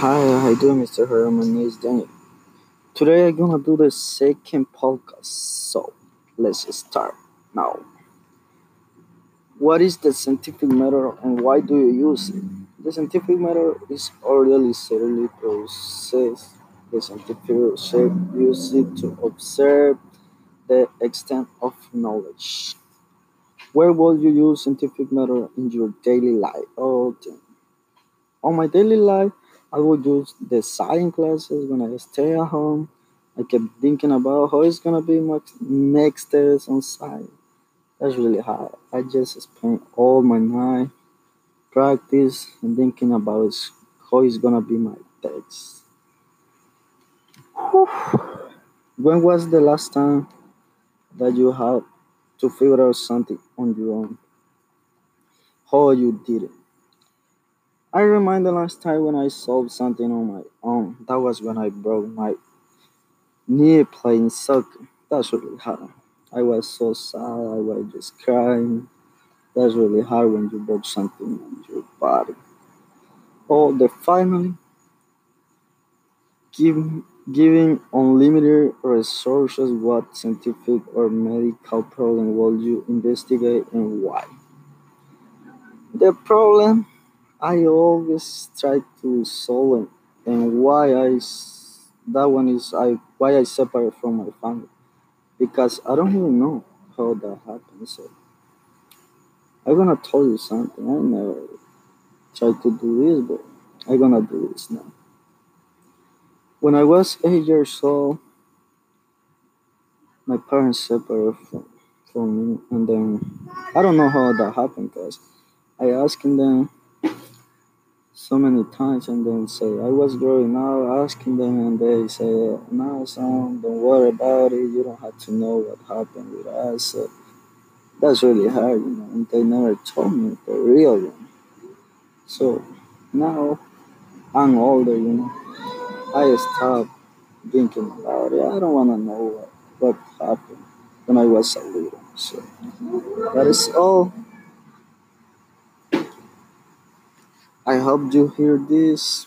Hi, how you doing, Mr. Herman? My name is Daniel. Today I'm gonna do the second podcast, so let's start now. What is the scientific method and why do you use it? The scientific method is orderly, serially process. The scientific research uses it to observe the extent of knowledge. Where will you use scientific method in your daily life? Oh, damn. On my daily life, I will use the science classes when I stay at home. I kept thinking about how it's gonna be my next test on science. That's really hard. I just spent all my night practice and thinking about how it's gonna be my test. When was the last time that you had to figure out something on your own? How you did it? I remember the last time when I solved something on my own. That was when I broke my knee playing soccer. That's really hard. I was so sad. I was just crying. That's really hard when you broke something on your body. Oh, the finally give, giving unlimited resources. What scientific or medical problem will you investigate and why? The problem I always try to solve it, and why I that one is I why I separate from my family because I don't even know how that happened. So I'm gonna tell you something. I never tried to do this, but I'm gonna do this now. When I was eight years old, my parents separated from, from me, and then I don't know how that happened because I asked them so many times and then say I was growing up asking them and they say no son don't worry about it. You don't have to know what happened with us. So that's really hard you know and they never told me the real one so now I'm older you know. I stopped thinking about it. I don't want to know what, what happened when I was a little so. That is all I hope you hear this